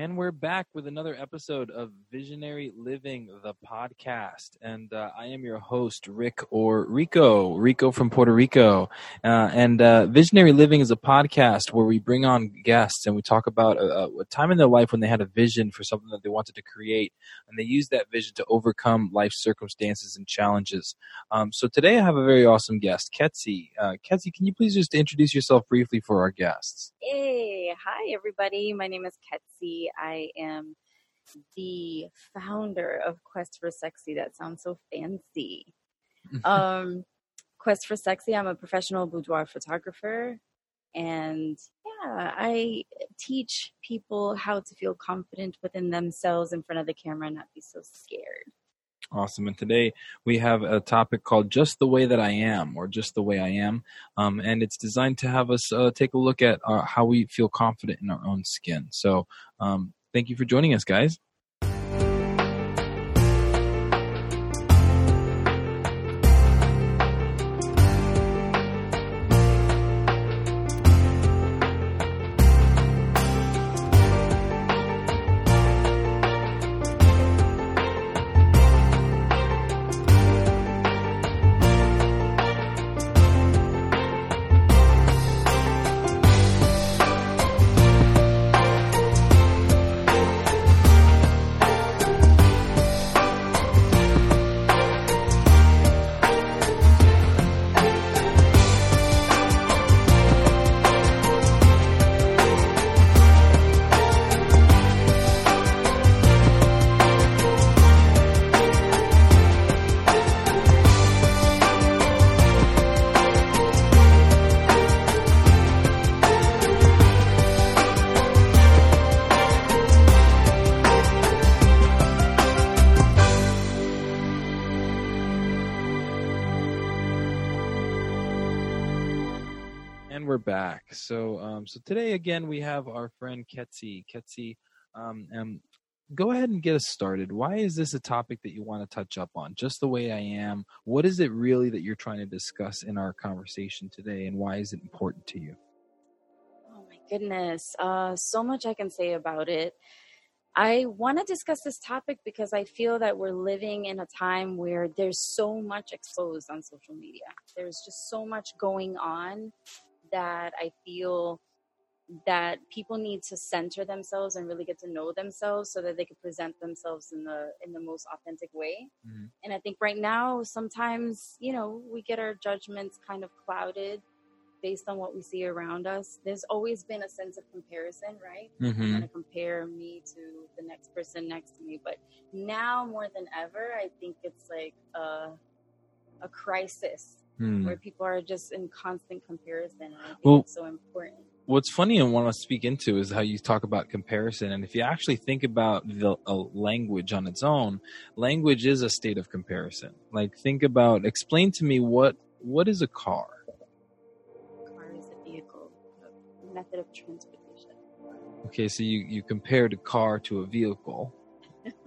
And we're back with another episode of Visionary Living, the podcast. And uh, I am your host, Rick or Rico, Rico from Puerto Rico. Uh, and uh, Visionary Living is a podcast where we bring on guests and we talk about a, a, time in their life when they had a vision for something that they wanted to create. And they use that vision to overcome life circumstances and challenges. Um, so today I have a very awesome guest, Ketsi. Uh, Ketsi, can you please just introduce yourself briefly for our guests? Hey, hi everybody. My name is Ketsi. I am the founder of Quest for Sexy. That sounds so fancy. um, Quest for Sexy, I'm a professional boudoir photographer. And yeah, I teach people how to feel confident within themselves in front of the camera and not be so scared. Awesome. And today we have a topic called Just the Way That I Am, or Just the Way I Am. Um, and it's designed to have us uh, take a look at uh, how we feel confident in our own skin. So um, thank you for joining us, guys. Back. So, um, so today again we have our friend Ketsi. Ketsi, um, um, go ahead and get us started. Why is this a topic that you want to touch up on? Just the way I am. What is it really that you're trying to discuss in our conversation today, and why is it important to you? Oh my goodness, uh, so much I can say about it. I want to discuss this topic because I feel that we're living in a time where there's so much exposed on social media. There's just so much going on that I feel that people need to center themselves and really get to know themselves so that they can present themselves in the in the most authentic way mm-hmm. and i think right now sometimes you know we get our judgments kind of clouded based on what we see around us there's always been a sense of comparison right mm-hmm. i'm going to compare me to the next person next to me but now more than ever i think it's like a, a crisis hmm. where people are just in constant comparison. well, so important. What's funny and want to speak into is how you talk about comparison. And if you actually think about the language on its own, language is a state of comparison. Like think about, explain to me what what is a car? A car is a vehicle, a method of transportation. Okay, so you, you compared a car to a vehicle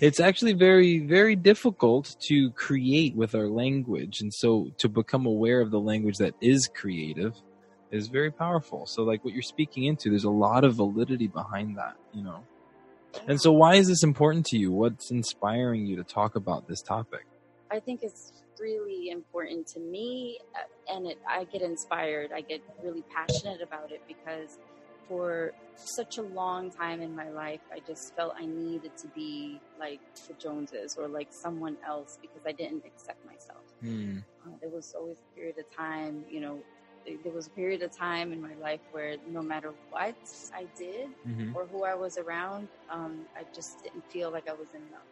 it's actually very very difficult to create with our language. And so to become aware of the language that is creative is very powerful. So like what you're speaking into there's a lot of validity behind that you know? And so why is this important to you? What's inspiring you to talk about this topic? I think it's really important to me uh, and it, i get inspired. I get really passionate about it because for such a long time in my life, I just felt I needed to be like the Joneses or like someone else because I didn't accept myself. Mm. Uh, there was always a period of time, you know, there was a period of time in my life where no matter what I did mm-hmm. or who I was around, um, I just didn't feel like I was enough.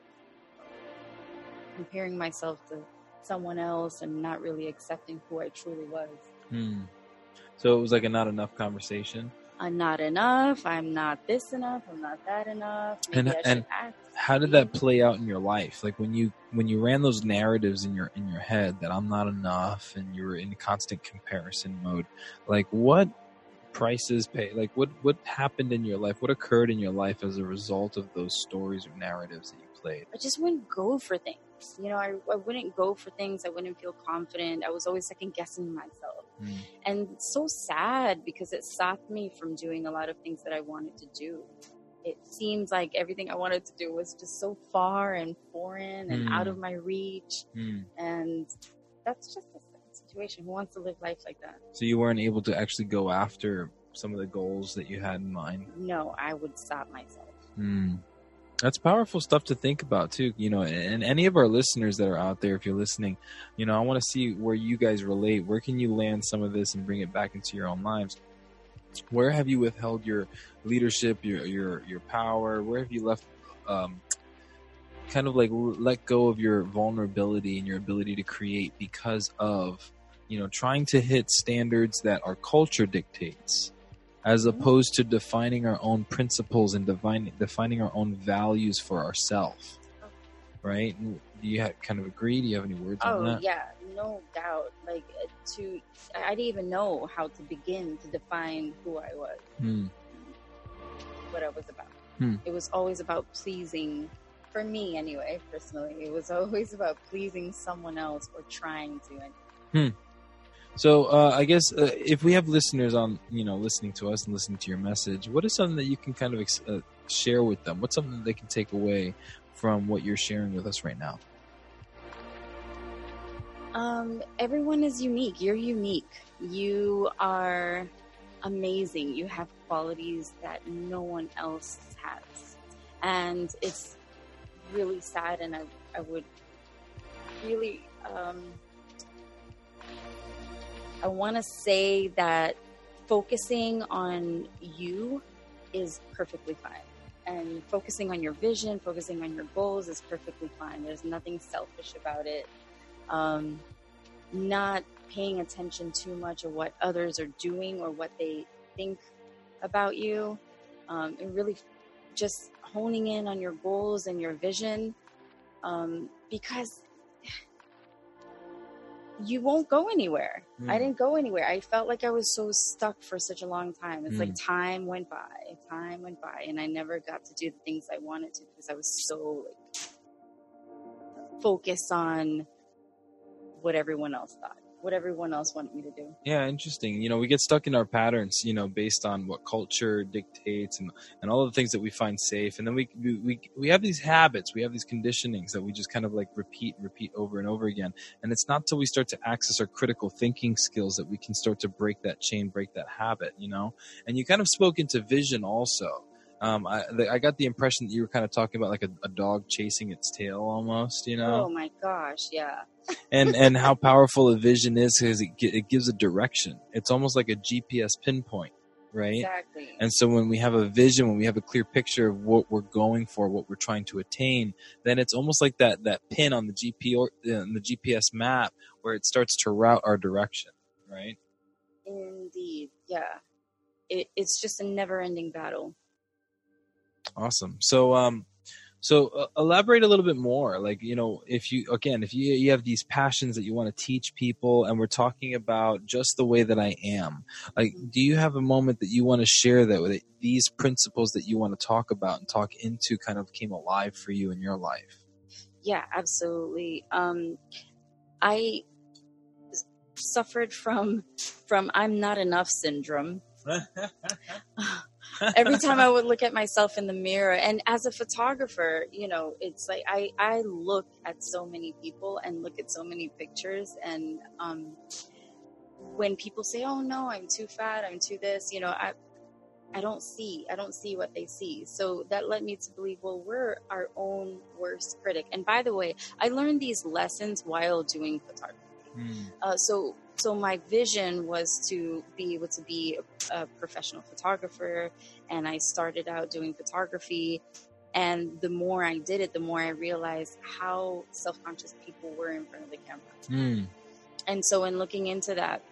Comparing myself to someone else and not really accepting who I truly was. Mm. So it was like a not enough conversation. I'm not enough. I'm not this enough. I'm not that enough. Maybe and and how did that play out in your life? Like when you when you ran those narratives in your in your head that I'm not enough, and you were in constant comparison mode. Like what prices pay? Like what what happened in your life? What occurred in your life as a result of those stories or narratives that you played? I just wouldn't go for things. You know, I, I wouldn't go for things. I wouldn't feel confident. I was always second guessing myself Mm. And so sad because it stopped me from doing a lot of things that I wanted to do. It seems like everything I wanted to do was just so far and foreign and Mm. out of my reach. Mm. And that's just a sad situation. Who wants to live life like that? So you weren't able to actually go after some of the goals that you had in mind. No, I would stop myself. Mm. That's powerful stuff to think about too. You know, and any of our listeners that are out there, if you're listening, you know, I want to see where you guys relate. Where can you land some of this and bring it back into your own lives? Where have you withheld your leadership, your your your power? Where have you left, um, kind of like let go of your vulnerability and your ability to create because of, you know, trying to hit standards that our culture dictates as Mhm. opposed to defining our own principles and defining defining our own values for ourselves. Right? Do you have, kind of agree? Do you have any words on Oh yeah, no doubt. Like uh, to, I didn't even know how to begin to define who I was, Hmm. what I was about. Hmm. It was always about pleasing, for me anyway, personally. It was always about pleasing someone else or trying to. And So uh, I guess uh, if we have listeners on, you know, listening to us and listening to your message, what is something that you can kind of ex- uh, share with them? What's something that they can take away from what you're sharing with us right now? Um, everyone is unique. You're unique. You are amazing. You have qualities that no one else has. And it's really sad and I, I would really um, I want to say that focusing on you is perfectly fine. And focusing on your vision, focusing on your goals is perfectly fine. There's nothing selfish about it um, not paying attention too much of what others are doing or what they think about you, um, and really just honing in on your goals and your vision um, because you won't go anywhere. I Mm. didn't go anywhere. I felt like I was so stuck for such a long time. It's like Mm. time went by, time went by, and I never got to do the things I wanted to because I was so like focused on what everyone else thought, what everyone else wanted me to do. Yeah, interesting. You know, we get stuck in our patterns, you know, based on what culture dictates and, and all the things that we find safe. And then we, we, we, we have these habits, we have these conditionings that we just kind of like repeat, repeat over and over again. And it's not till we start to access our critical thinking skills that we can start to break that chain, break that habit, you know? And you kind of spoke into vision also. Um, I, the, I got the impression that you were kind of talking about like a, a dog chasing its tail almost, you know? Oh my gosh, yeah. and and how powerful a vision is because it, it gives a direction. It's almost like a GPS pinpoint, right? Exactly. And so when we have a vision, when we have a clear picture of what we're going for, what we're trying to attain, then it's almost like that that pin on the GP or uh, the GPS map where it starts to route our direction, right? Indeed, yeah. It, it's just a never-ending battle. Awesome. So um so uh, elaborate a little bit more like you know if you again if you you have these passions that you want to teach people and we're talking about just the way that I am like do you have a moment that you want to share that with these principles that you want to talk about and talk into kind of came alive for you in your life Yeah, absolutely. Um, I suffered from from I'm not enough syndrome. Every time I would look at myself in the mirror, and as a photographer, you know, it's like I I look at so many people and look at so many pictures, and um, when people say, "Oh no, I'm too fat, I'm too this," you know, I I don't see. I don't see what they see. So that led me to believe, well, we're our own worst critic. And by the way, I learned these lessons while doing photography. Hmm. Uh, so, so my vision was to be able to be a, a professional photographer, and I started out doing photography. And the more I did it, the more I realized how self-conscious people were in front of the camera. Hmm. And so, in looking into that,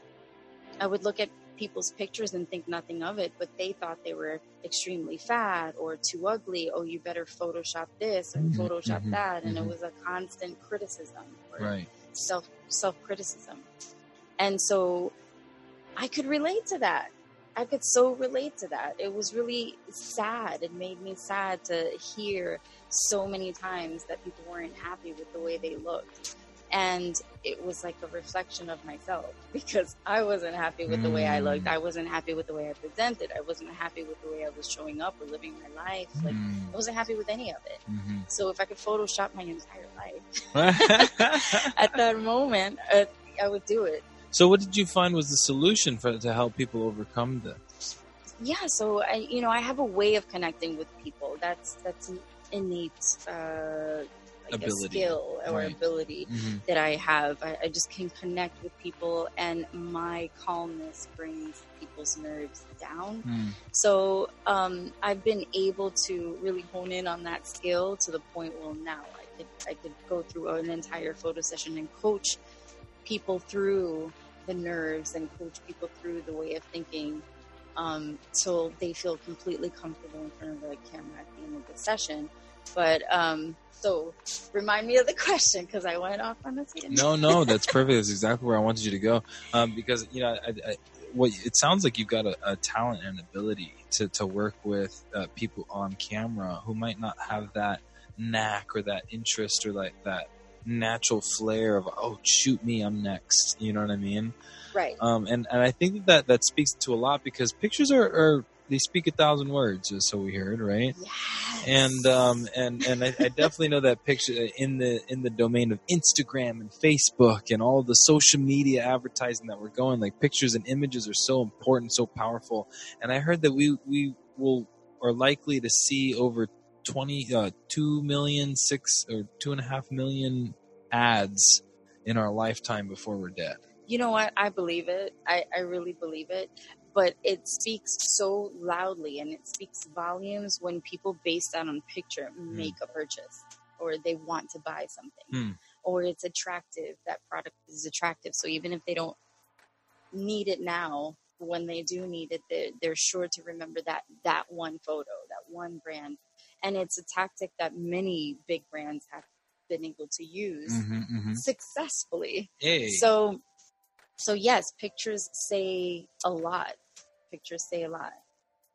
I would look at people's pictures and think nothing of it, but they thought they were extremely fat or too ugly. Oh, you better Photoshop this and Mhm, Photoshop mhm, that, and mhm. it was a constant criticism or right self self criticism. And so, I could relate to that. I could so relate to that. It was really sad. It made me sad to hear so many times that people weren't happy with the way they looked. and it was like a reflection of myself because I wasn't happy with the way I looked. Mm. I wasn't happy with the way I presented. I wasn't happy with the way I was showing up or living my life. Like Mm. I wasn't happy with any of it. Mhm. So if I could Photoshop my entire life at that moment, uh, I would do it. So, what did you find was the solution for to help people overcome this? Yeah. So I, you know, I have a way of connecting with people. That's that's an innate, uh, Ability. skill or Right. ability. Mhm. that I have. I, I just can connect with people, and my calmness brings people's nerves down. Mm. So um, I've been able to really hone in on that skill to the point where now I could I could go through an entire photo session and coach people through the nerves and coach people through the way of thinking. Um, so they feel completely comfortable in front of the camera at the end of the session. But um, so remind me of the question because I went off on a tangent. No, no, that's perfect. That's exactly where I wanted you to go. Um, because you know, I, I, what it sounds like you've got a, a talent and ability to to work with uh, people on camera who might not have that knack or that interest or like that natural flair of oh shoot me I'm next you know what I mean Right. um, and and I think that that, speaks to a lot because pictures are, are they speak a thousand words so we heard right Yes. and um and and I, I definitely know that picture in the in the domain of Instagram and Facebook and all the social media advertising that we're going like pictures and images are so important so powerful and I heard that we we will are likely to see over 20 uh 2 million 6 or two and a half million ads in our lifetime before we're dead you know what? I believe it. I, I really believe it. But it speaks so loudly and it speaks volumes when people base that on picture make a purchase or they want to buy something Hmm. or it's attractive. That product is attractive. So even if they don't need it now, when they do need it, they're, they're sure to remember that that one photo, that one brand. And it's a tactic that many big brands have been able to use mm-hmm, successfully. hey So, so yes, pictures say a lot. Pictures say a lot.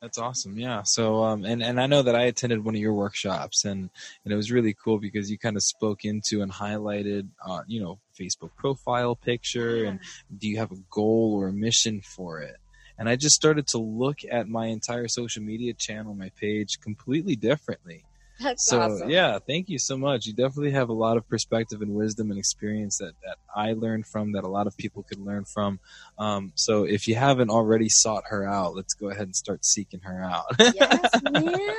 That's awesome. Yeah. So, um, and, and I know that I attended one of your workshops and, and it was really cool because you kind of spoke into and highlighted, uh, you know, Facebook profile picture and do you have a goal or a mission for it? And I just started to look at my entire social media channel, my page completely differently. That's So awesome. yeah, thank you so much. You definitely have a lot of perspective and wisdom and experience that, that I learned from, that a lot of people could learn from. Um, so if you haven't already sought her out, let's go ahead and start seeking her out. yes, man.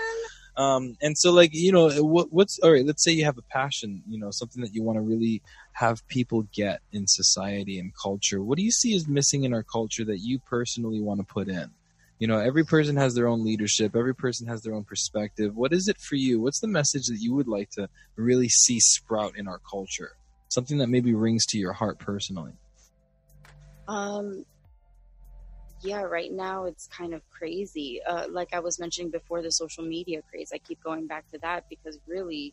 Um, and so like you know what, what's all right let's say you have a passion you know something that you want to really have people get in society and culture. What do you see is missing in our culture that you personally want to put in? You know every person has their own leadership every person has their own perspective. What is it for you? What's the message that you would like to really see sprout in our culture? Something that maybe rings to your heart personally. Um, yeah, right now it's kind of crazy. Uh, like I was mentioning before, the social media craze. I keep going back to that because really,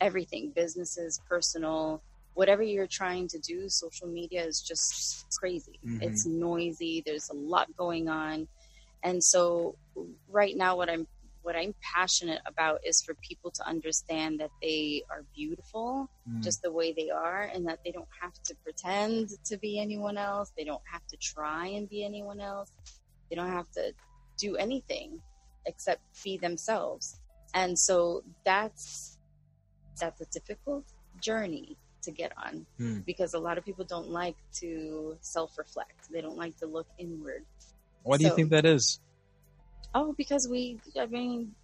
everything, businesses, personal, whatever you're trying to do, social media is just crazy. Mhm. It's noisy. There's a lot going on, and so right now, what I'm what I'm passionate about is for people to understand that they are beautiful Mm. just the way they are and that they don't have to pretend to be anyone else. They don't have to try and be anyone else. They don't have to do anything except be themselves. And so that's that's a difficult journey to get on Hmm. because a lot of people don't like to self-reflect. They don't like to look inward. why do you think that is Oh, because we, I mean,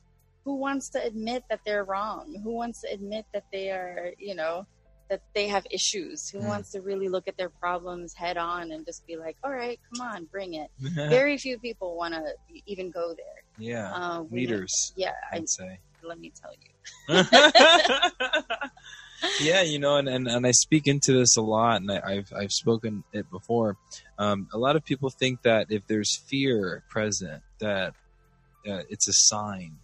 who wants to admit that they're wrong? Who wants to admit that they are, you know, that they have issues? Who Hmm. wants to really look at their problems head on and just be like, all right, come on, bring it? Very few people want to even go there. yeah Uh, we- leaders Yeah, I, i'd say let me tell you. yeah, you know, and, and, and I speak into this a lot, and I, I've I've spoken it before. Um, a lot of people think that if there's fear present, that uh, it's a sign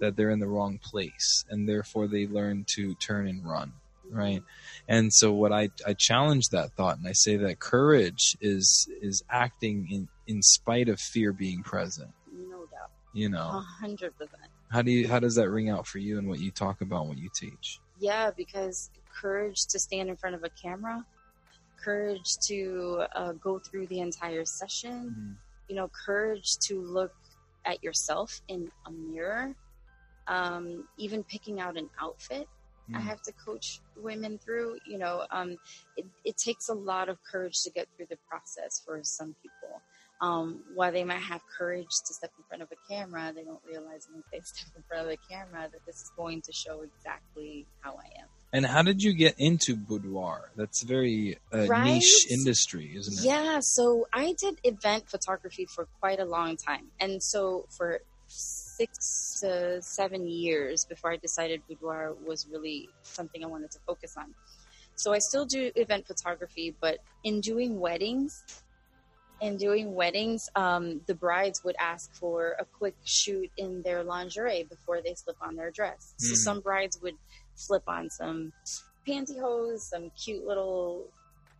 that they're in the wrong place, and therefore they learn to turn and run. Right, and so what I I challenge that thought, and I say that courage is is acting in in spite of fear being present. No doubt. You A know, hundred percent. how do you how does that ring out for you and what you talk about, what you teach? Yeah, because courage to stand in front of a camera, courage to uh, go through the entire session, Mhm. you know, courage to look at yourself in a mirror, um, even picking out an outfit. I Mhm. have to coach women through. You know, um, it, it takes a lot of courage to get through the process for some people. Um, while they might have courage to step in front of a camera, they don't realize when they step in front of the camera that this is going to show exactly how I am. And how did you get into boudoir? That's a very uh, Right? niche industry, isn't it? Yeah, so I did event photography for quite a long time. And so for six to seven years before I decided boudoir was really something I wanted to focus on. So I still do event photography, but in doing weddings, in doing weddings, um, the brides would ask for a quick shoot in their lingerie before they slip on their dress. So Mm. some brides would slip on some pantyhose, some cute little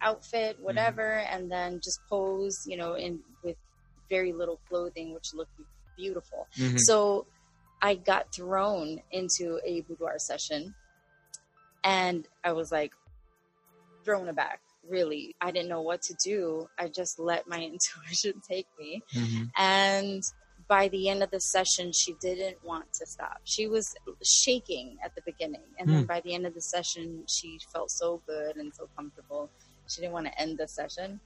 outfit, whatever, and then just pose, you know, in with very little clothing, which looked beautiful. Mhm. So I got thrown into a boudoir session and I was like thrown aback. Really, I didn't know what to do. I just let my intuition take me. Mhm. And by the end of the session, she didn't want to stop. She was shaking at the beginning. And then Hmm. by the end of the session, she felt so good and so comfortable. She didn't want to end the session.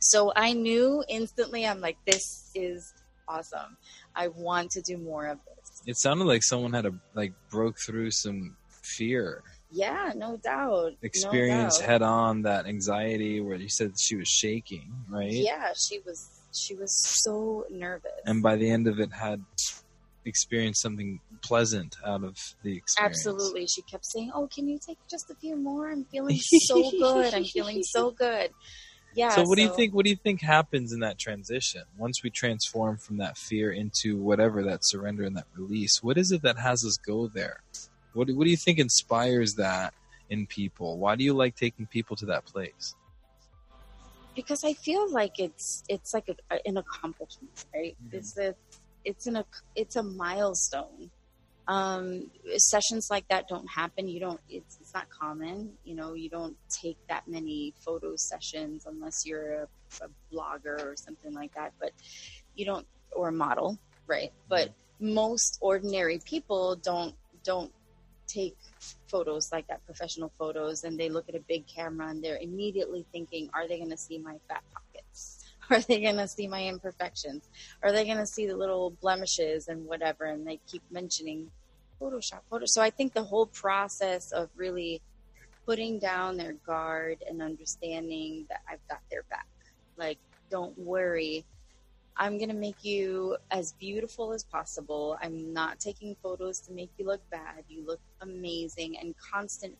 So I knew instantly, I'm like, this is awesome. I want to do more of this. It sounded like someone had a like broke through some fear, Yeah, no doubt. experience no doubt. head on that anxiety where you said she was shaking, right? Yeah, she was she was so nervous. And by the end of it, had experienced something pleasant out of the experience. Absolutely. She kept saying, Oh, can you take just a few more? I'm feeling so good. I'm feeling so good. Yeah. So what do you think? What do you think happens in that transition once we transform from that fear into whatever that surrender and that release? What is it that has us go there? What do- What do you think inspires that in people? Why do you like taking people to that place? Because I feel like it's it's like a, an accomplishment, right? Mhm. It's a it's an it's a milestone. Um, sessions like that don't happen. You don't. It's it's not common. You know, you don't take that many photo sessions unless you're a, a blogger or something like that. But you don't, or a model, right? But most ordinary people don't don't take photos like that, professional photos, and they look at a big camera and they're immediately thinking, are they going to see my fat pockets? Are they going to see my imperfections? Are they going to see the little blemishes and whatever? And they keep mentioning Photoshop, Photoshop. So I think the whole process of really putting down their guard and understanding that I've got their back. Like, don't worry. I'm going to make you as beautiful as possible. I'm not taking photos to make you look bad. You look amazing and constant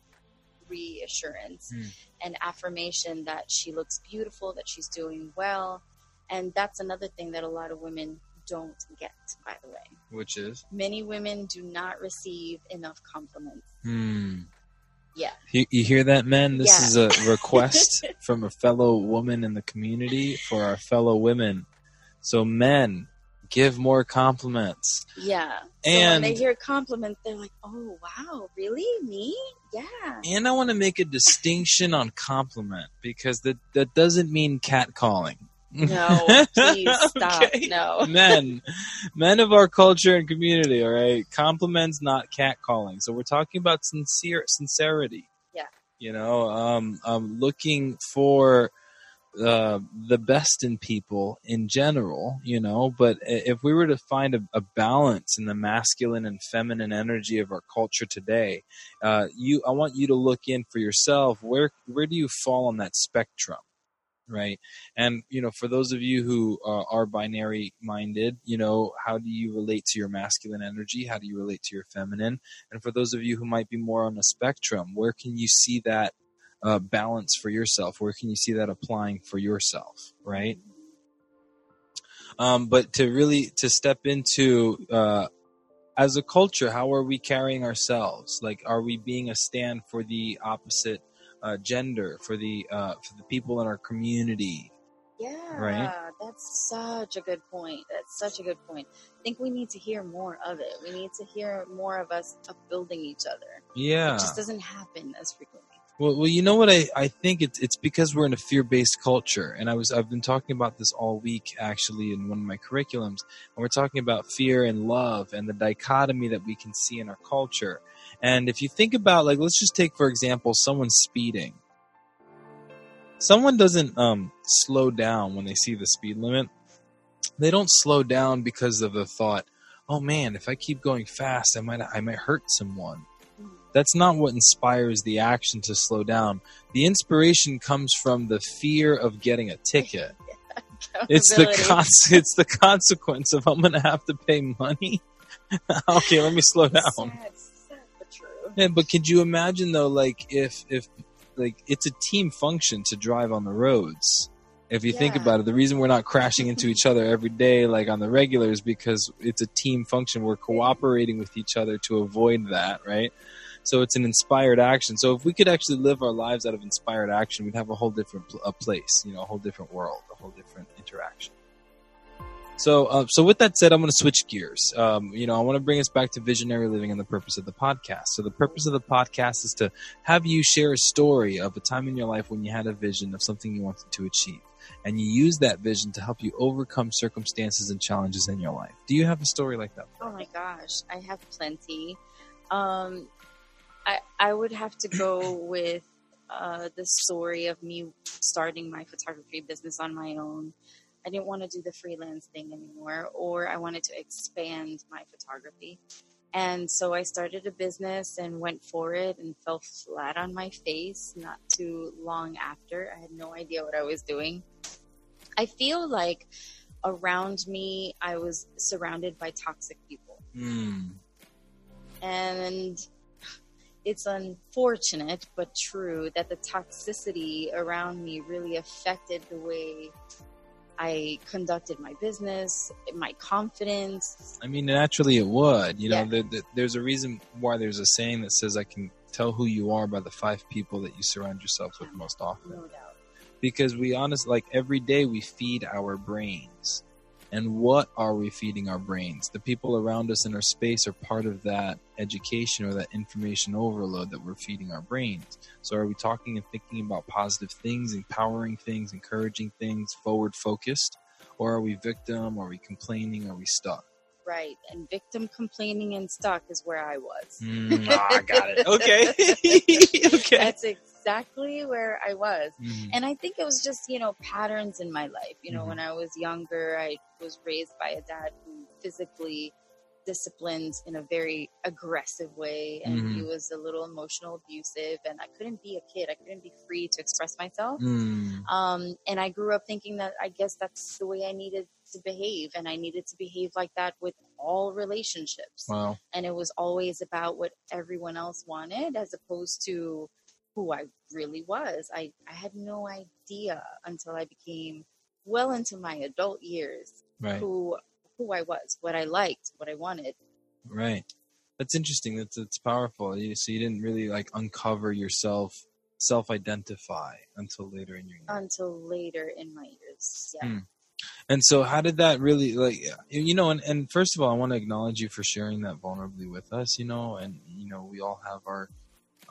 reassurance Hmm. and affirmation that she looks beautiful, that she's doing well. And that's another thing that a lot of women don't get, by the way. Which is Many women do not receive enough compliments. hmm. Yeah. You, you hear that, men? This Yeah. is a request from a fellow woman in the community for our fellow women. So, men, give more compliments. Yeah. So when they And- hear compliments, they're like, oh, wow, really? Me? Yeah. And I want to make a distinction on compliment because that, that doesn't mean catcalling. No, please stop. Okay. No. men, men of our culture and community, all right? Compliments, not catcalling. So we're talking about sincere sincerity. Yeah. You know, um, um, looking for uh, the best in people in general, you know, but if we were to find a, a balance in the masculine and feminine energy of our culture today, uh, you, I want you to look in for yourself. Where, where do you fall on that spectrum? Right. And, you know, for those of you who uh, are binary minded, you know, how do you relate to your masculine energy? How do you relate to your feminine? And for those of you who might be more on a spectrum, where can you see that uh, balance for yourself? Where can you see that applying for yourself? Right. Um, but to really to step into uh, as a culture, how are we carrying ourselves? Like, are we being a stand for the opposite uh, gender, for the uh, for the people in our community? Yeah, Right. That's such a good point. That's such a good point. I think we need to hear more of it. We need to hear more of us upbuilding each other. Yeah. It just doesn't happen as frequently. Well, well, you know what? I, I think it's it's because we're in a fear based culture, and I was I've been talking about this all week actually in one of my curriculums, and we're talking about fear and love and the dichotomy that we can see in our culture. And if you think about like, let's just take for example, someone speeding. Someone doesn't um, slow down when they see the speed limit. They don't slow down because of the thought, "Oh man, if I keep going fast, I might I might hurt someone." That's not what inspires the action to slow down. The inspiration comes from the fear of getting a ticket. It's the cons- it's the consequence of I'm gonna have to pay money. okay, let me slow down. Sad, sad but true. Yeah, but could you imagine though, like if if like it's a team function to drive on the roads. If you think about it, the reason we're not crashing into each other every day, like on the regular, is because it's a team function. We're cooperating with each other to avoid that, right? So it's an inspired action. So if we could actually live our lives out of inspired action, we'd have a whole different pl- a place, you know, a whole different world, a whole different interaction. So, uh, so with that said, I'm going to switch gears. Um, you know, I want to bring us back to visionary living and the purpose of the podcast. So, the purpose of the podcast is to have you share a story of a time in your life when you had a vision of something you wanted to achieve, and you use that vision to help you overcome circumstances and challenges in your life. Do you have a story like that? Oh my gosh, I have plenty. Um, I I would have to go with uh, the story of me starting my photography business on my own. I didn't want to do the freelance thing anymore, or I wanted to expand my photography. And so I started a business and went for it and fell flat on my face not too long after. I had no idea what I was doing. I feel like around me, I was surrounded by toxic people. Mm. And it's unfortunate but true that the toxicity around me really affected the way I conducted my business, my confidence. I mean, naturally, it would. You know, Yeah. there, there- there's a reason why there's a saying that says, "I can tell who you are by the five people that you surround yourself with most often." No doubt. because we honestly like every day we feed our brains and what are we feeding our brains? The people around us in our space are part of that education or that information overload that we're feeding our brains. So are we talking and thinking about positive things empowering things encouraging things forward focused? Or are we victim? Are we complaining? Are we stuck? Right. And victim complaining and stuck is where I was. mm, ah, got it. Okay. Okay. That's exactly where I was. Mhm. And I think it was just, you know, patterns in my life. You know, Mhm. when I was younger, I was raised by a dad who physically disciplined in a very aggressive way. And he Mhm. was a little emotional abusive. And I couldn't be a kid, I couldn't be free to express myself. Mm, Um, and I grew up thinking that I guess that's the way I needed to behave. And I needed to behave like that with all relationships wow and it was always about what everyone else wanted as opposed to who I really was. I, I had no idea until I became well into my adult years right who who I was, what I liked, what I wanted. Right. That's interesting. That's it's powerful. You, so you didn't really like uncover yourself, self-identify until later in your years. Until later in my years. Yeah. Hmm. And so, how did that really like you know? And, and first of all, I want to acknowledge you for sharing that vulnerably with us. You know, and you know, we all have our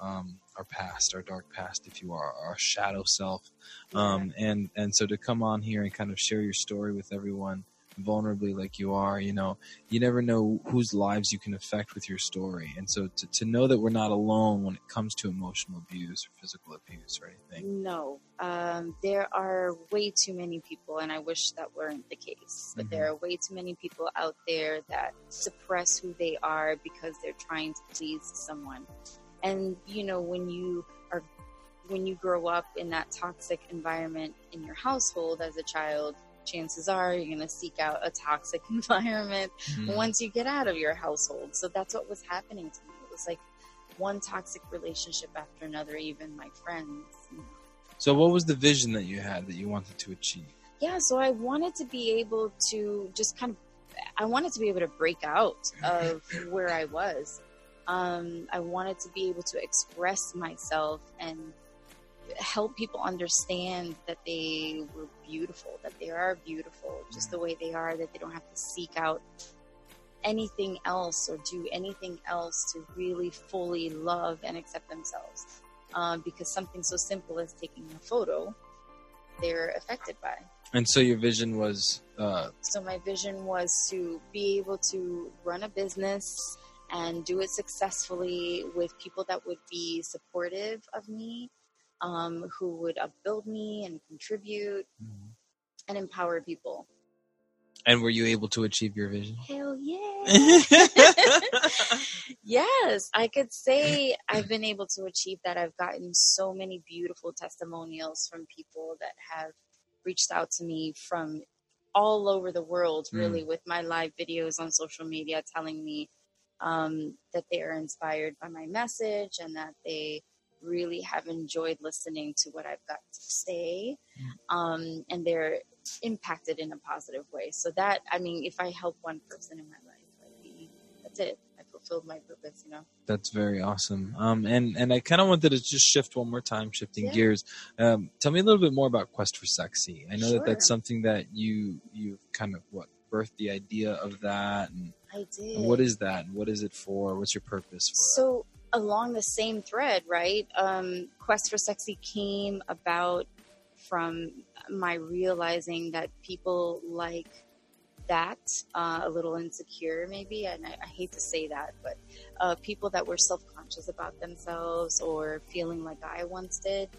um, our past, our dark past, if you are, our shadow self. Um, and and so to come on here and kind of share your story with everyone vulnerably like you are you know you never know whose lives you can affect with your story and so to, to know that we're not alone when it comes to emotional abuse or physical abuse or anything No, um, there are way too many people, and I wish that weren't the case. But Mhm. there are way too many people out there that suppress who they are because they're trying to please someone. And you know, when you are, when you grow up in that toxic environment in your household as a child, chances are you're going to seek out a toxic environment Mhm. once you get out of your household. So that's what was happening to me. It was like one toxic relationship after another, even my friends. you know. so what was the vision that you had that you wanted to achieve Yeah, so I wanted to be able to just kind of, I wanted to be able to break out of where I was. Um, I wanted to be able to express myself and help people understand that they were beautiful, that they are beautiful just the way they are, that they don't have to seek out anything else or do anything else to really fully love and accept themselves. Um, because something so simple as taking a photo, they're affected by. And so your vision was. Uh, So my vision was to be able to run a business and do it successfully with people that would be supportive of me, um, who would upbuild me and contribute and empower people. and were you able to achieve your vision? Hell yeah! yes, I could say I've been able to achieve that. I've gotten so many beautiful testimonials from people that have reached out to me from all over the world, really, with my live videos on social media telling me um, that they are inspired by my message and that they really have enjoyed listening to what I've got to say. Um, and they're impacted in a positive way. So that, I mean, if I help one person in my life, be, that's it. I fulfilled my purpose, you know? That's very awesome. Um, and and I kind of wanted to just shift one more time, shifting Yeah. gears. Um, tell me a little bit more about Quest for Sexy. I know that that's something that you you kind of what birthed the idea of that, and, I did. and what is that? And what is it for? What's your purpose for? So along the same thread, right? Um, Quest for Sexy came about from my realizing that people like that uh, a little insecure, maybe, and I, I hate to say that, but uh, people that were self-conscious about themselves or feeling like I once did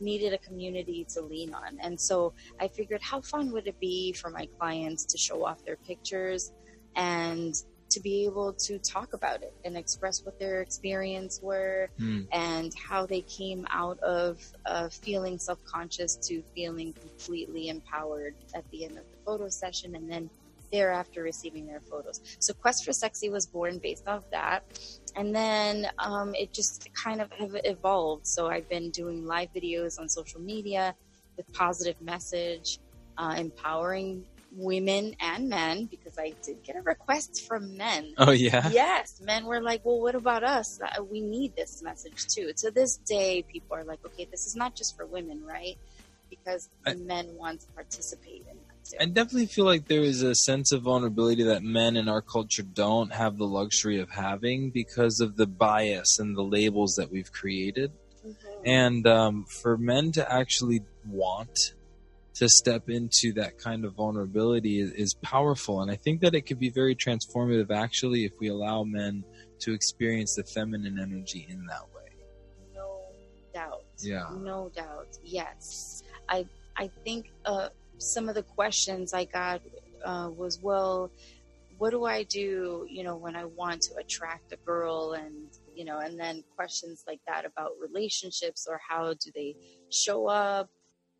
needed a community to lean on, and so I figured, how fun would it be for my clients to show off their pictures and to be able to talk about it and express what their experience were Hmm. and how they came out of uh, feeling self-conscious to feeling completely empowered at the end of the photo session and then thereafter receiving their photos. So quest for sexy was born based off that. And then um, it just kind of have evolved. So i've been doing live videos on social media with positive message uh, empowering women and men because i did get a request from men Oh yeah. yes, men were like, well, what about us? Uh, We need this message too. To this day, people are like, okay, this is not just for women, right? Because I- men want to participate in that too. I definitely feel like there is a sense of vulnerability that men in our culture don't have the luxury of having because of the bias and the labels that we've created. Mhm. And um, for men to actually want to step into that kind of vulnerability is, is powerful. And I think that it could be very transformative actually if we allow men to experience the feminine energy in that way. no doubt. Yeah. No doubt. Yes. I I think uh, some of the questions I got uh, was, well, what do I do, you know, when I want to attract a girl and you know, and then questions like that about relationships or how do they show up?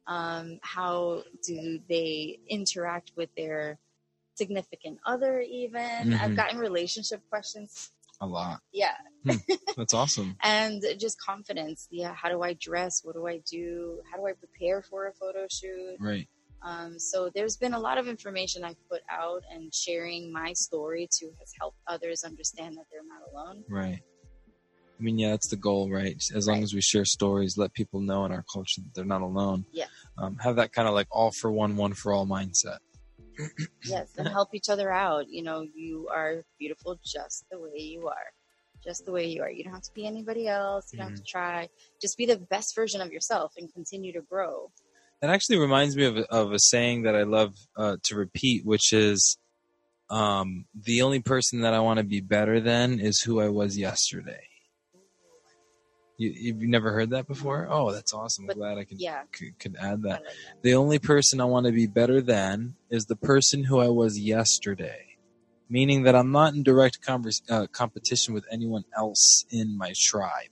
Um, how do they interact with their significant other even? I've Mhm. gotten relationship questions. A lot. Yeah That's awesome. and just confidence. Yeah, how do I dress? What do I do? How do I prepare for a photo shoot? Right. Um, so there's been a lot of information I've put out, and sharing my story too has helped others understand that they're not alone. Right. I mean, yeah, that's the goal, right? As long Right. as we share stories, let people know in our culture that they're not alone. Yeah. Um, have that kind of like all for one, one for all mindset. Yes, and help each other out. You know, you are beautiful just the way you are. Just the way you are. You don't have to be anybody else. You don't have to try. Just be the best version of yourself and continue to grow. That actually reminds me of a, of a saying that I love uh, to repeat, which is, um, "The only person that I want to be better than is who I was yesterday." You, you've never heard that before? Oh, that's awesome! I'm glad I can, Yeah, could could add that. The only person I want to be better than is the person who I was yesterday. Meaning that I'm not in direct convers- uh, competition with anyone else in my tribe.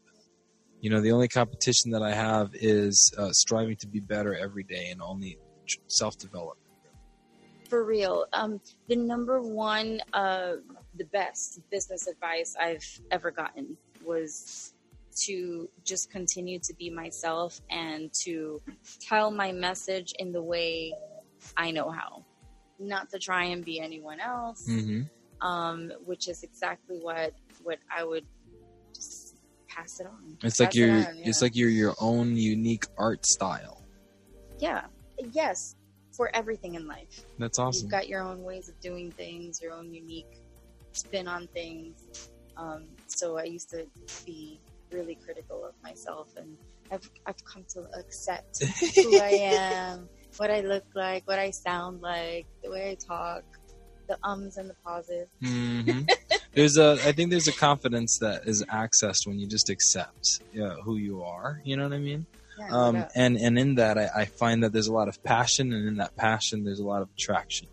You know, the only competition that I have is uh, striving to be better every day and only self development. for real um the number one uh the best business advice i've ever gotten was to just continue to be myself and to tell my message in the way i know how not to try and be anyone else Mm-hmm. um which is exactly what what i would just pass it on. It's like Pass it you're on, it's like you're your own unique art style. yeah, yes, for everything in life. That's awesome. You've got your own ways of doing things, your own unique spin on things. Um, so I used to be really critical of myself, and I've I've come to accept who I am, what I look like, what I sound like, the way I talk, the ums and the pauses. hmm there's a I think there's a confidence that is accessed when you just accept yeah, who you are. You know what I mean? Yeah, Um, and and in that I, I find that there's a lot of passion, and in that passion there's a lot of attraction.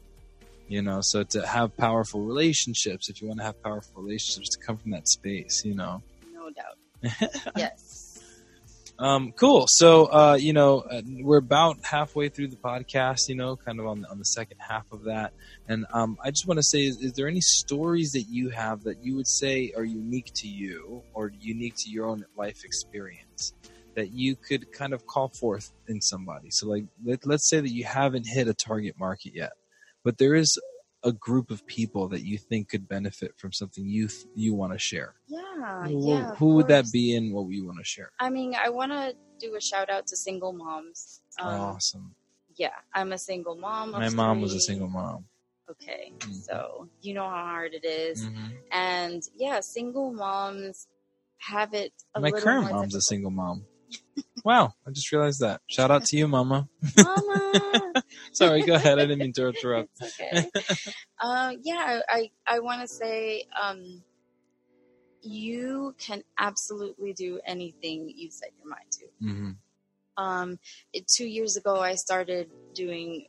You know, so to have powerful relationships, if you want to have powerful relationships, to come from that space, you know. no doubt. Yes. Um, cool. So, uh, you know, uh, we're about halfway through the podcast, you know, kind of on the, on the second half of that. And um, I just want to say, is, is there any stories that you have that you would say are unique to you or unique to your own life experience that you could kind of call forth in somebody? So, like, let, let's say that you haven't hit a target market yet, but there is a group of people that you think could benefit from something you th- you want to share. Yeah. Who- yeah. who would that be, and what would you want to share? I mean, I want to do a shout out to single moms. Um, awesome. Yeah, I'm a single mom. My mom was a single mom. Okay, Mhm. so you know how hard it is. Mhm. and yeah, single moms have it. A My little current mom's a single mom. wow, I just realized that. Shout out to you, Mama. Mama. Sorry, go ahead. I didn't mean to interrupt. it's okay. uh, yeah, I I want to say um, you can absolutely do anything you set your mind to. hmm Um, it, two years ago, I started doing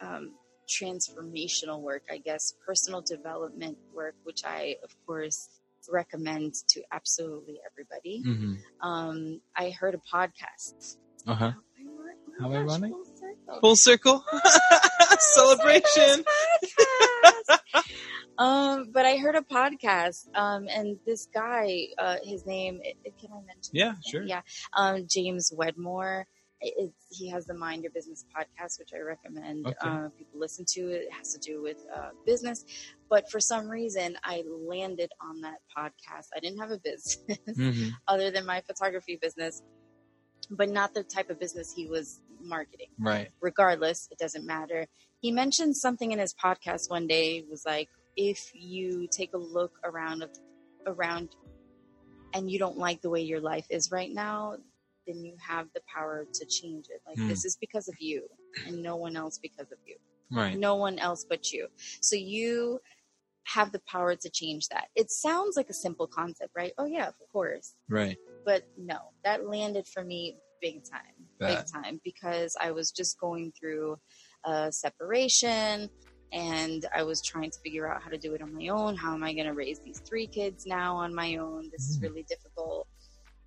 um, transformational work, I guess, personal development work, which I, of course, recommend to absolutely everybody. hmm Um, I heard a podcast. Uh huh. How How ironic. Full circle. Full circle celebration. um, but I heard a podcast, um, and this guy, uh, his name, it, it- can I mention? Yeah, sure. Yeah, um, James Wedmore. He has the Mind Your Business podcast, which I recommend Okay. uh, people listen to. It has to do with uh, business, but for some reason, I landed on that podcast. I didn't have a business hmm other than my photography business, but not the type of business he was marketing Right. regardless, it doesn't matter. He mentioned something in his podcast one day was like, if you take a look around of, around and you don't like the way your life is right now, then you have the power to change it. Like Hmm. this is because of you and no one else because of you. Right. No one else but you. So you have the power to change that. It sounds like a simple concept, right? Oh yeah, of course Right. but no, that landed for me big time, Bet. big time because I was just going through a separation and I was trying to figure out how to do it on my own. How am I going to raise these three kids now on my own? This is Mm. really difficult.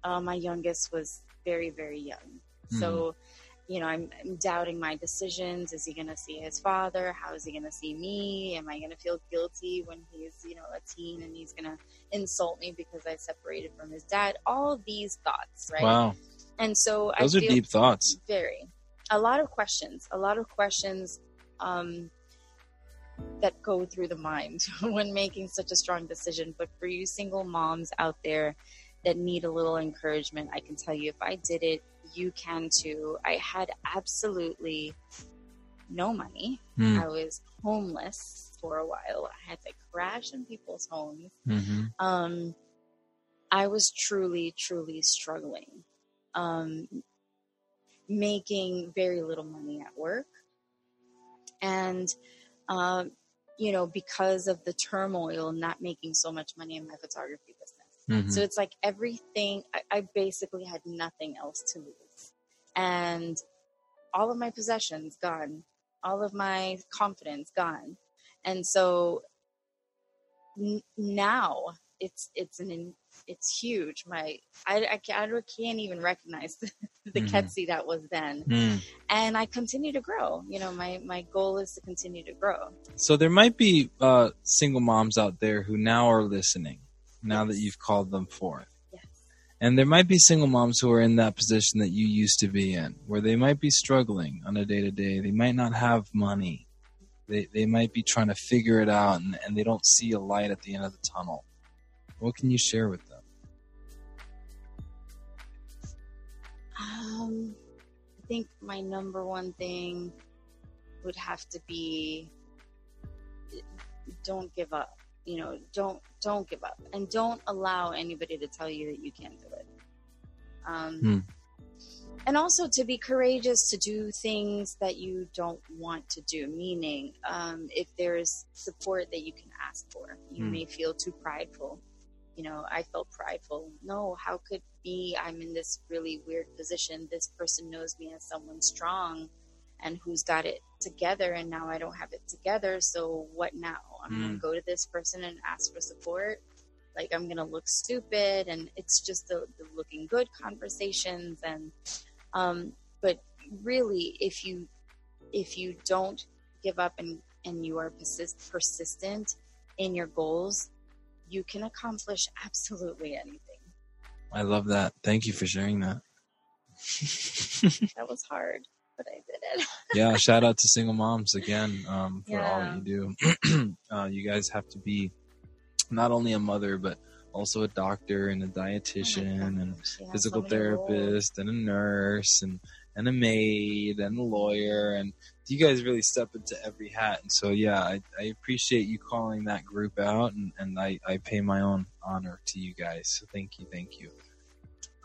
Uh, my youngest was very, very young. So, you know, I'm, I'm doubting my decisions. Is he going to see his father? How is he going to see me? Am I going to feel guilty when he's, you know, a teen and he's going to insult me because I separated from his dad? All these thoughts, right? Wow. And so Those I are deep thoughts. very a lot of questions, a lot of questions um, that go through the mind when making such a strong decision. But for you single moms out there that need a little encouragement, I can tell you if I did it, you can too. I had absolutely no money. Mm. I was homeless for a while. I had to crash in people's homes hmm um, I was truly, truly struggling, um, making very little money at work. And, um, you know, because of the turmoil, not making so much money in my photography business. hmm So it's like everything, I, I basically had nothing else to lose. And all of my possessions gone, all of my confidence gone. And so n- now it's, it's an, in- it's huge. My, I, I, can't, I can't even recognize the, the Mhm. Ketsy that was then. Mm. And I continue to grow. You know, my, my goal is to continue to grow. So there might be uh, single moms out there who now are listening, now that you've called them forth. Yes. And there might be single moms who are in that position that you used to be in, where they might be struggling on a day to day. They might not have money. They, they might be trying to figure it out and, and they don't see a light at the end of the tunnel. What can you share with them? Um, I think my number one thing would have to be don't give up. You know, don't don't give up, and don't allow anybody to tell you that you can't do it. Um, Hmm. And also to be courageous to do things that you don't want to do. Meaning, um, if there's support that you can ask for, you Hmm. may feel too prideful. You know, I felt prideful. No, how could be? I'm in this really weird position. This person knows me as someone strong and who's got it together, and now I don't have it together. So what now? I'm Mm. gonna go to this person and ask for support. Like I'm gonna look stupid, and it's just the, the looking good conversations. And um, but really, if you if you don't give up and and you are persist, persistent in your goals, you can accomplish absolutely anything. I love that. Thank you for sharing that. That was hard, but I did it. yeah, shout out to single moms again um, for all that you do. uh, you guys have to be not only a mother, but also a doctor and a dietitian and She has physical so many roles. therapist and a nurse and and a maid and a lawyer and you guys really step into every hat and so yeah i, I appreciate you calling that group out and, and I, I pay my own honor to you guys so thank you thank you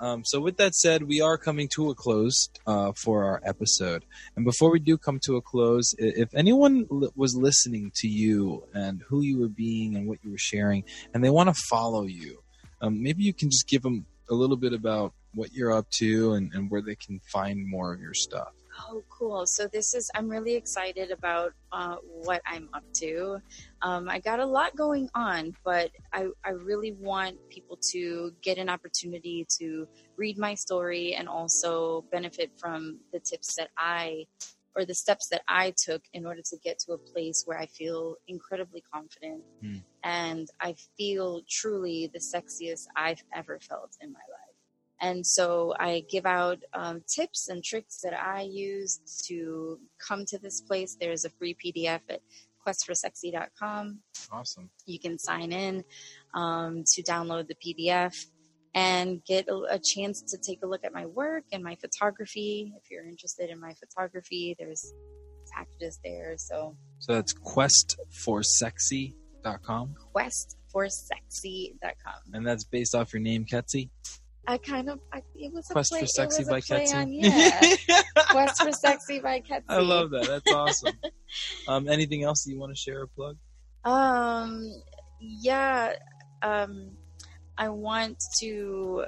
um, so with that said we are coming to a close uh, for our episode and before we do come to a close if anyone li- was listening to you and who you were being and what you were sharing and they want to follow you um, maybe you can just give them a little bit about what you're up to and, and where they can find more of your stuff. Oh, cool. So this is, I'm really excited about uh, what I'm up to. Um, I got a lot going on, but I, I really want people to get an opportunity to read my story and also benefit from the tips that I, or the steps that I took in order to get to a place where I feel incredibly confident Hmm. and I feel truly the sexiest I've ever felt in my life. And so I give out um, tips and tricks that I use to come to this place. There's a free PDF at questforsexy.com. Awesome. You can sign in um, to download the PDF and get a, a chance to take a look at my work and my photography. If you're interested in my photography, there's packages there. So So that's questforsexy.com questforsexy.com. and that's based off your name, Ketsy. I kind of, I, it was a Quest play, for Sexy by Ketsy. on, yeah. Quest for Sexy by Ketsy. I love that. That's awesome. um, anything else that you want to share or plug? Um, yeah. Um, I want to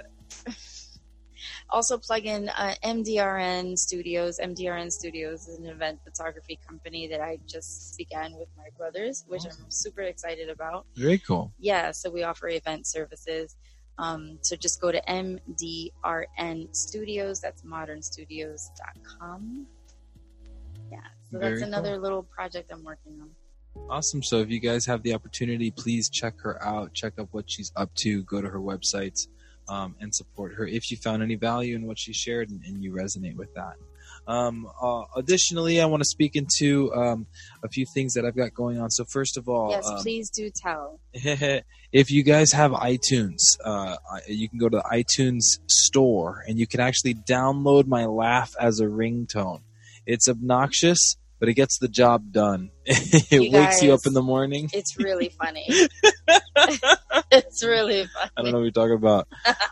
also plug in uh, MDRN Studios. MDRN Studios is an event photography company that I just began with my brothers, which I'm super excited about. Very cool. Yeah, so we offer event services. Um, so just go to MDRN Studios. That's modernstudios.com. Yeah, so Very that's another cool. little project I'm working on. Awesome. So if you guys have the opportunity, please check her out. Check out what she's up to. Go to her websites um, and support her if you found any value in what she shared and, and you resonate with that. Um, uh, additionally, I want to speak into um, a few things that I've got going on. So first of all, yes, um, please do tell. if you guys have iTunes, uh, you can go to the iTunes store and you can actually download my laugh as a ringtone. It's obnoxious, but it gets the job done. it You wakes you up in the morning. It's really funny. it's really funny. I don't know what you're talking about.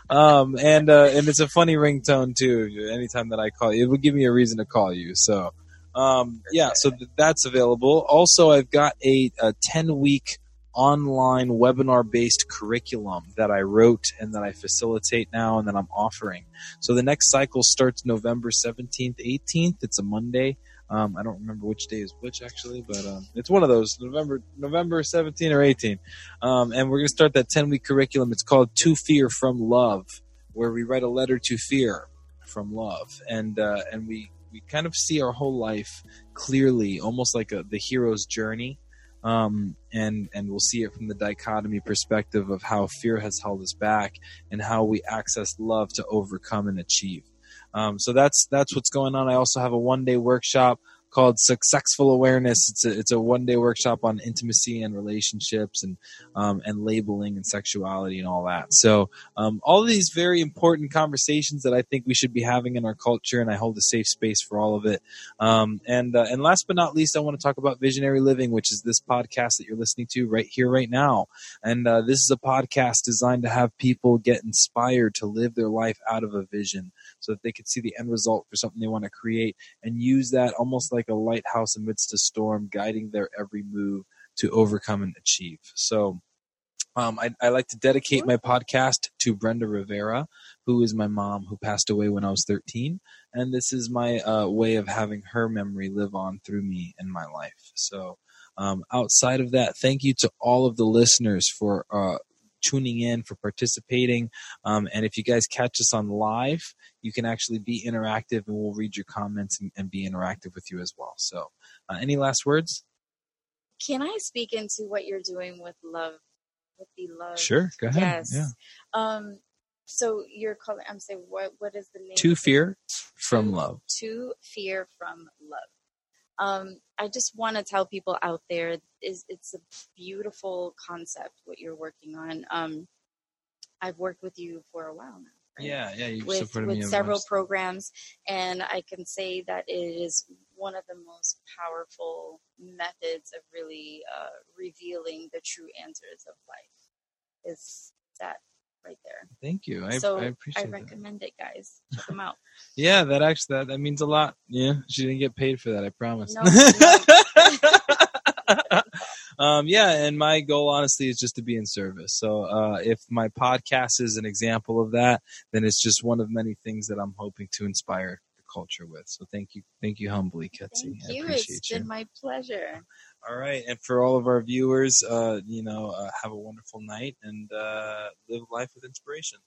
um, and uh, and it's a funny ringtone too. Anytime that I call you, it will give me a reason to call you. So um, yeah, so th- that's available. Also, I've got a, a 10 week online webinar based curriculum that I wrote and that I facilitate now and that I'm offering. So the next cycle starts November 17th, 18th. It's a Monday. Um, I don't remember which day is which actually, but um, it's one of those November November 17 or 18. Um, and we're going to start that 10 week curriculum. It's called To Fear from Love, where we write a letter to fear from love. And, uh, and we, we kind of see our whole life clearly, almost like a, the hero's journey. Um, and, and we'll see it from the dichotomy perspective of how fear has held us back and how we access love to overcome and achieve. Um, so that's, that's what's going on. I also have a one day workshop called Successful Awareness. It's a it's a one day workshop on intimacy and relationships and um, and labeling and sexuality and all that. So um, all these very important conversations that I think we should be having in our culture, and I hold a safe space for all of it. Um, and uh, and last but not least, I want to talk about visionary living, which is this podcast that you're listening to right here, right now. And uh, this is a podcast designed to have people get inspired to live their life out of a vision, so that they can see the end result for something they want to create and use that almost like a lighthouse amidst a storm, guiding their every move to overcome and achieve. So. Um, I, I, like to dedicate my podcast to Brenda Rivera, who is my mom, who passed away when I was 13. And this is my uh, way of having her memory live on through me in my life. So, um, outside of that, thank you to all of the listeners for uh, tuning in, for participating. Um, and if you guys catch us on live, you can actually be interactive and we'll read your comments and, and be interactive with you as well. So, uh, any last words? Can I speak into what you're doing with love? With the love. Sure, go ahead. Yes. Yeah. Um, so you're calling. I'm saying what? What is the name? To fear from love. To fear from love. Um, I just want to tell people out there is it's a beautiful concept what you're working on. Um, I've worked with you for a while now. Yeah, yeah. You with, supported with me. several programs, and I can say that it is one of the most powerful methods of really uh, revealing the true answers of life. Is that right there? Thank you. I, so I appreciate that. recommend it, guys. Check them out. Yeah, that actually that, that means a lot. Yeah, she didn't get paid for that. I promise. No, um, yeah, and my goal, honestly, is just to be in service. So, uh, if my podcast is an example of that, then it's just one of many things that I'm hoping to inspire the culture with. So, thank you, thank you, humbly, Ketsy. Thank I you. It's you. been my pleasure. All right, and for all of our viewers, uh, you know, uh, have a wonderful night and uh, live life with inspiration.